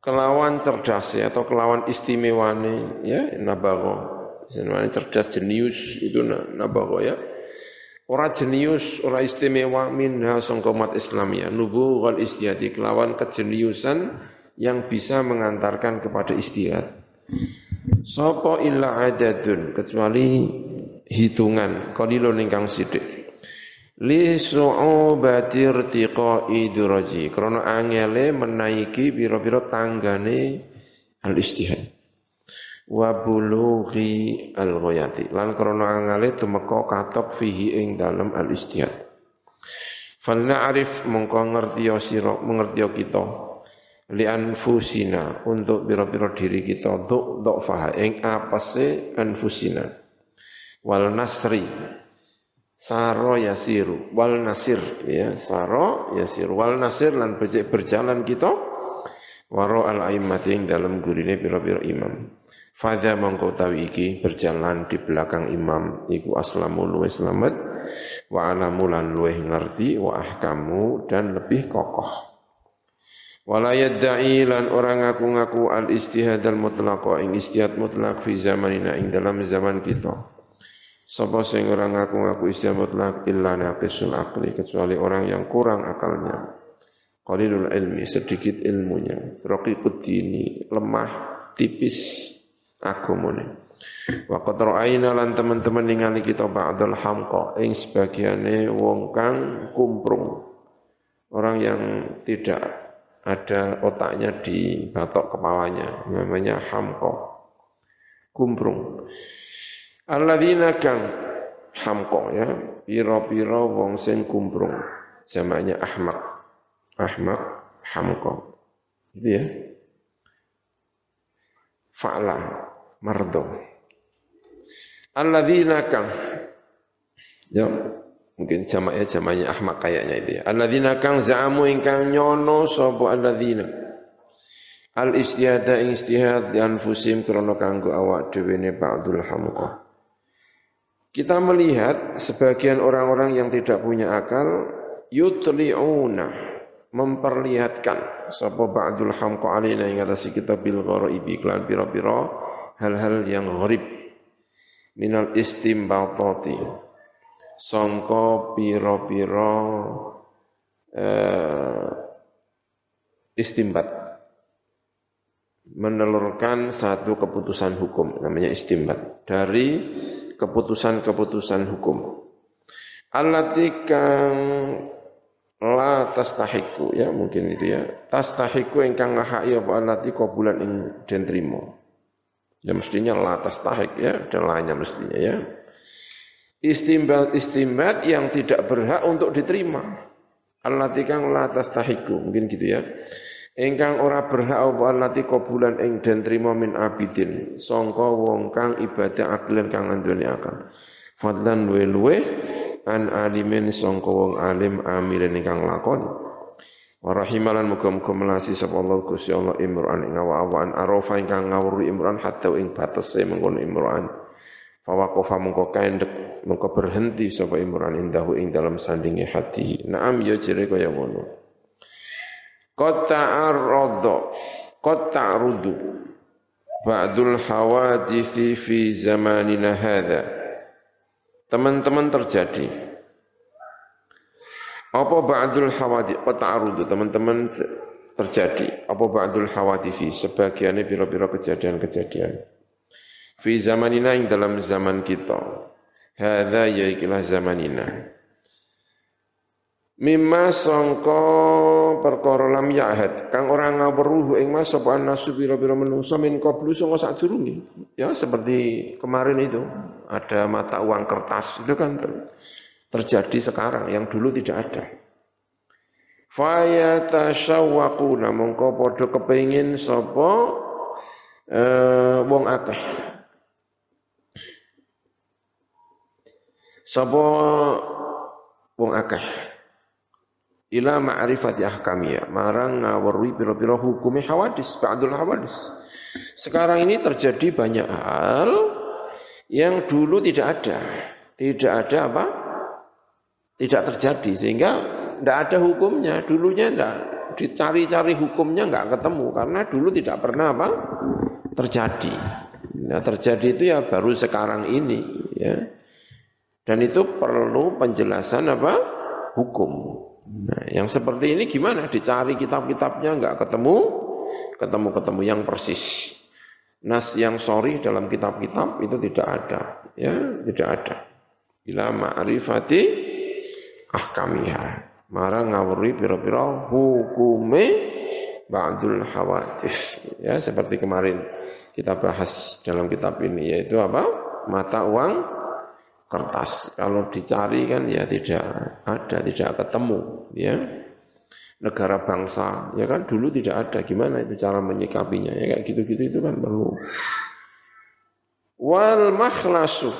kelawan cerdas ya atau kelawan istimewani ya nabago. Istimewani cerdas jenius itu nabago ya. Ora jenius ora istimewa minha ya. Nubu wal istihati kelawan kejeniusan yang bisa mengantarkan kepada istihad Sopo illa adadun kecuali hitungan qalilun ingkang sithik li su'ubati irtiqa'i duraji. Krana angele menaiki pira-pira tanggane al istihad wa bulughi al ghayati lan krana angele tumeka katok fihi ing dalem al istihad fal na'rif mongko ngerti sira mengerti kita. Li anfusina untuk pira-pira diri kita duk duk faha. Ing apase anfusina. Wal nasri saro yasiru wal nasir ya. Saro yasiru wal nasir lan berjalan kita waro al aimmati ing dalam gurine pira-pira imam. Fadha mongko tawi iki berjalan di belakang imam iku aslamu luwe selamat wa alamu lan luwe ngerti wa ahkamu dan lebih kokoh. Wala yadda'i lan orang ngaku-ngaku al istihad al mutlaq ing istihad mutlak fi zamanina ing dalam zaman kita Sapa sing ora ngaku-ngaku istilah mutlak illa naqisul akli kecuali orang yang kurang akalnya. Qalilul ilmi sedikit ilmunya. Raqiqud dini lemah tipis agamane. Wa qad ra'ayna lan teman-teman ningali kita ba'dal hamqa ing sebagiane wong kang kumprung. Orang yang tidak ada otaknya di batok kepalanya namanya hamqa. Kumprung. Alladzina kang hamko ya, piro-piro wong sing kumprung. Jamaknya ahmak. Ahmak hamko. Itu ya. Fa'la mardo. Alladzina kang ya mungkin jamaknya jamaknya ahmak kayaknya itu ya. Alladzina kang za'amu ingkang nyono sapa alladzina al istihada ing istihad di anfusim krana kanggo awak dhewe ne ba'dul hamqa kita melihat sebagian orang-orang yang tidak punya akal yutli'una memperlihatkan. Sapa ba'dul hamqa alaina ing atas kita bil ghaibi klan pira-pira hal-hal yang gharib. Minal istimbatati. Sangka pira-pira eh, istimbat. Menelurkan satu keputusan hukum namanya istimbat. Dari keputusan-keputusan hukum. Allati kang la tastahiku ya mungkin itu ya. Tastahiku ingkang ngahai apa allati qabulan ing den trimo. Ya mestinya la tastahik ya dan lainnya mestinya ya. Istimbat istimbat yang tidak berhak untuk diterima. Allati kang la tastahiku mungkin gitu ya. Engkang ora berhak apa allati qabulan ing den trima min abidin. Sangka wong kang ibadah akilan kang nganduni akal. Fadlan luwe-luwe an alimin sangka wong alim amilen ingkang lakoni. Wa rahimalan muga-muga melasi sapa Allah Gusti Allah imran ing awa-awaan arafa ingkang ngawuri imran hatta ing batese mengkono imran. Fawaqafa mengko kaendek mengko berhenti sapa imran indahu ing dalam sandinge hati. Naam ya jere kaya ngono Qad ta'arradha Qad ta'rudu Ba'dul hawadithi fi zamanina hadha. Teman-teman terjadi. Apa ba'dul hawadith Qad ta'rudu teman-teman terjadi? Apa ba'dul hawadithi Sebagiannya biro-biro kejadian-kejadian. Fi zamanina yang dalam zaman kita. Hadha yaikilah zamanina Mimma sangka perkara lam yahad. Kang ora ngawruh ing mas sapa nasu pira-pira menungso min qablu sanga sadurunge. Ya seperti kemarin itu ada mata uang kertas itu kan ter, terjadi sekarang yang dulu tidak ada. Fayatasawwaquna mongko padha kepengin sapa eh, wong akeh. Sapa wong akeh ila ma'rifati ahkamiyah. Marang ngawurui pira-pira hukumnya hawadis ba'dul hawadis. Sekarang ini terjadi banyak hal yang dulu tidak ada. Tidak ada apa? Tidak terjadi sehingga tidak ada hukumnya. Dulunya tidak dicari-cari hukumnya nggak ketemu karena dulu tidak pernah apa? Terjadi. Nah terjadi itu ya baru sekarang ini ya. Dan itu perlu penjelasan apa? Hukum Nah, yang seperti ini gimana? Dicari kitab-kitabnya enggak ketemu, ketemu-ketemu yang persis. Nas yang sorry dalam kitab-kitab itu tidak ada, ya tidak ada. Bila ma'rifati ahkamiha. Marang ngawuri pira-pira hukume ba'dul hawatif. Ya, seperti kemarin kita bahas dalam kitab ini yaitu apa? Mata uang kertas. Kalau dicari kan ya tidak ada, tidak ketemu, ya. Negara bangsa, ya kan dulu tidak ada. Gimana itu cara menyikapinya? Ya kayak gitu-gitu itu kan perlu. Wal makhlasu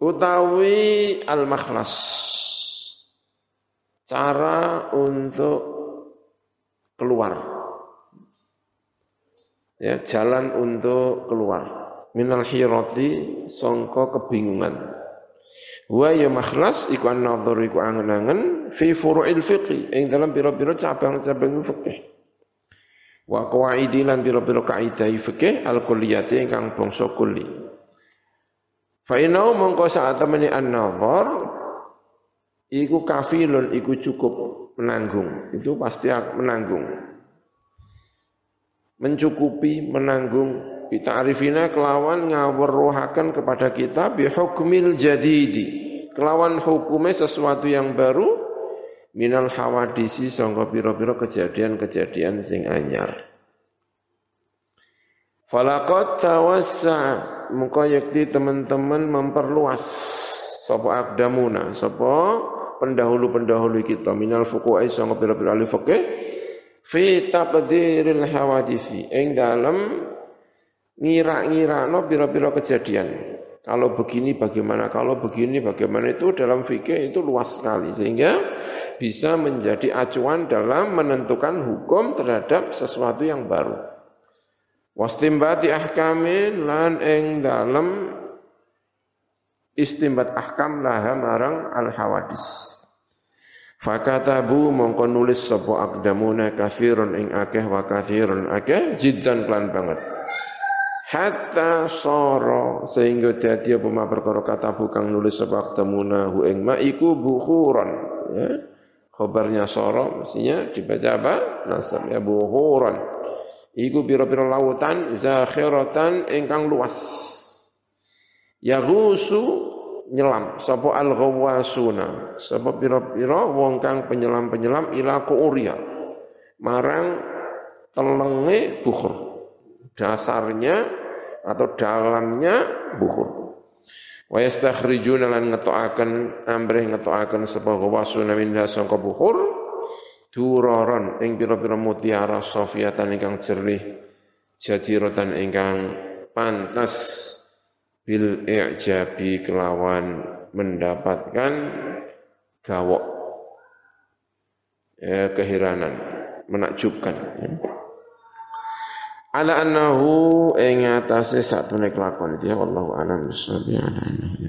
utawi al makhlas cara untuk keluar ya jalan untuk keluar minal hirati songko kebingungan. Wa ya makhlas iku an-nadhar iku angen-angen fi furu'il fiqh ing dalam pira-pira cabang-cabang fikih wa qawaidi lan pira-pira kaidah fikih al-kulliyati ingkang bangsa kulli. Fa inau mongko saat temani an-nazar iku kafilun iku cukup menanggung. Itu pasti menanggung. Mencukupi, menanggung Bita'rifina kelawan ngaweruhakan kepada kita bihukmil jadidi. Kelawan hukumnya sesuatu yang baru minal hawadisi sangka pira-pira kejadian-kejadian sing anyar. Falakot tawassa muka yakti teman-teman memperluas sapa akdamuna sapa pendahulu-pendahulu kita minal fuqa'i sangka pira-pira fikih fi taqdiril hawadisi ing dalam ngira-ngira no biro-biro kejadian. Kalau begini bagaimana, kalau begini bagaimana itu dalam fikih itu luas sekali sehingga bisa menjadi acuan dalam menentukan hukum terhadap sesuatu yang baru. Wastimbati ahkamin lan ing dalam istimbat ahkam laha marang al hawadis. Fakatabu mongko nulis sapa akdamuna kafirun ing akeh wa kathirun akeh jiddan klan banget hatta soro sehingga dadi apa ma perkara kata bukan nulis sebab temuna hu ing ma iku bukhuran ya. Khabarnya soro mestinya dibaca apa? Nasab ya bukhuran. Iku pira-pira lautan zakhiratan ingkang luas. Ya gusu nyelam sapa al ghawasuna sapa pira-pira wong kang penyelam-penyelam ila uria marang telenge bukhur dasarnya atau dalamnya bukhur. Wa yastakhrijuna lan ngetoaken amrih ngetoaken sapa wasuna minha sangka bukhur duroron ing pira-pira mutiara sofiatan ingkang jernih jadiratan ingkang pantas bil i'jabi kelawan mendapatkan gawok ya, keheranan menakjubkan ya ala annahu ing atase satune kelakon. Itu ya wallahu alam bisawab ala annahu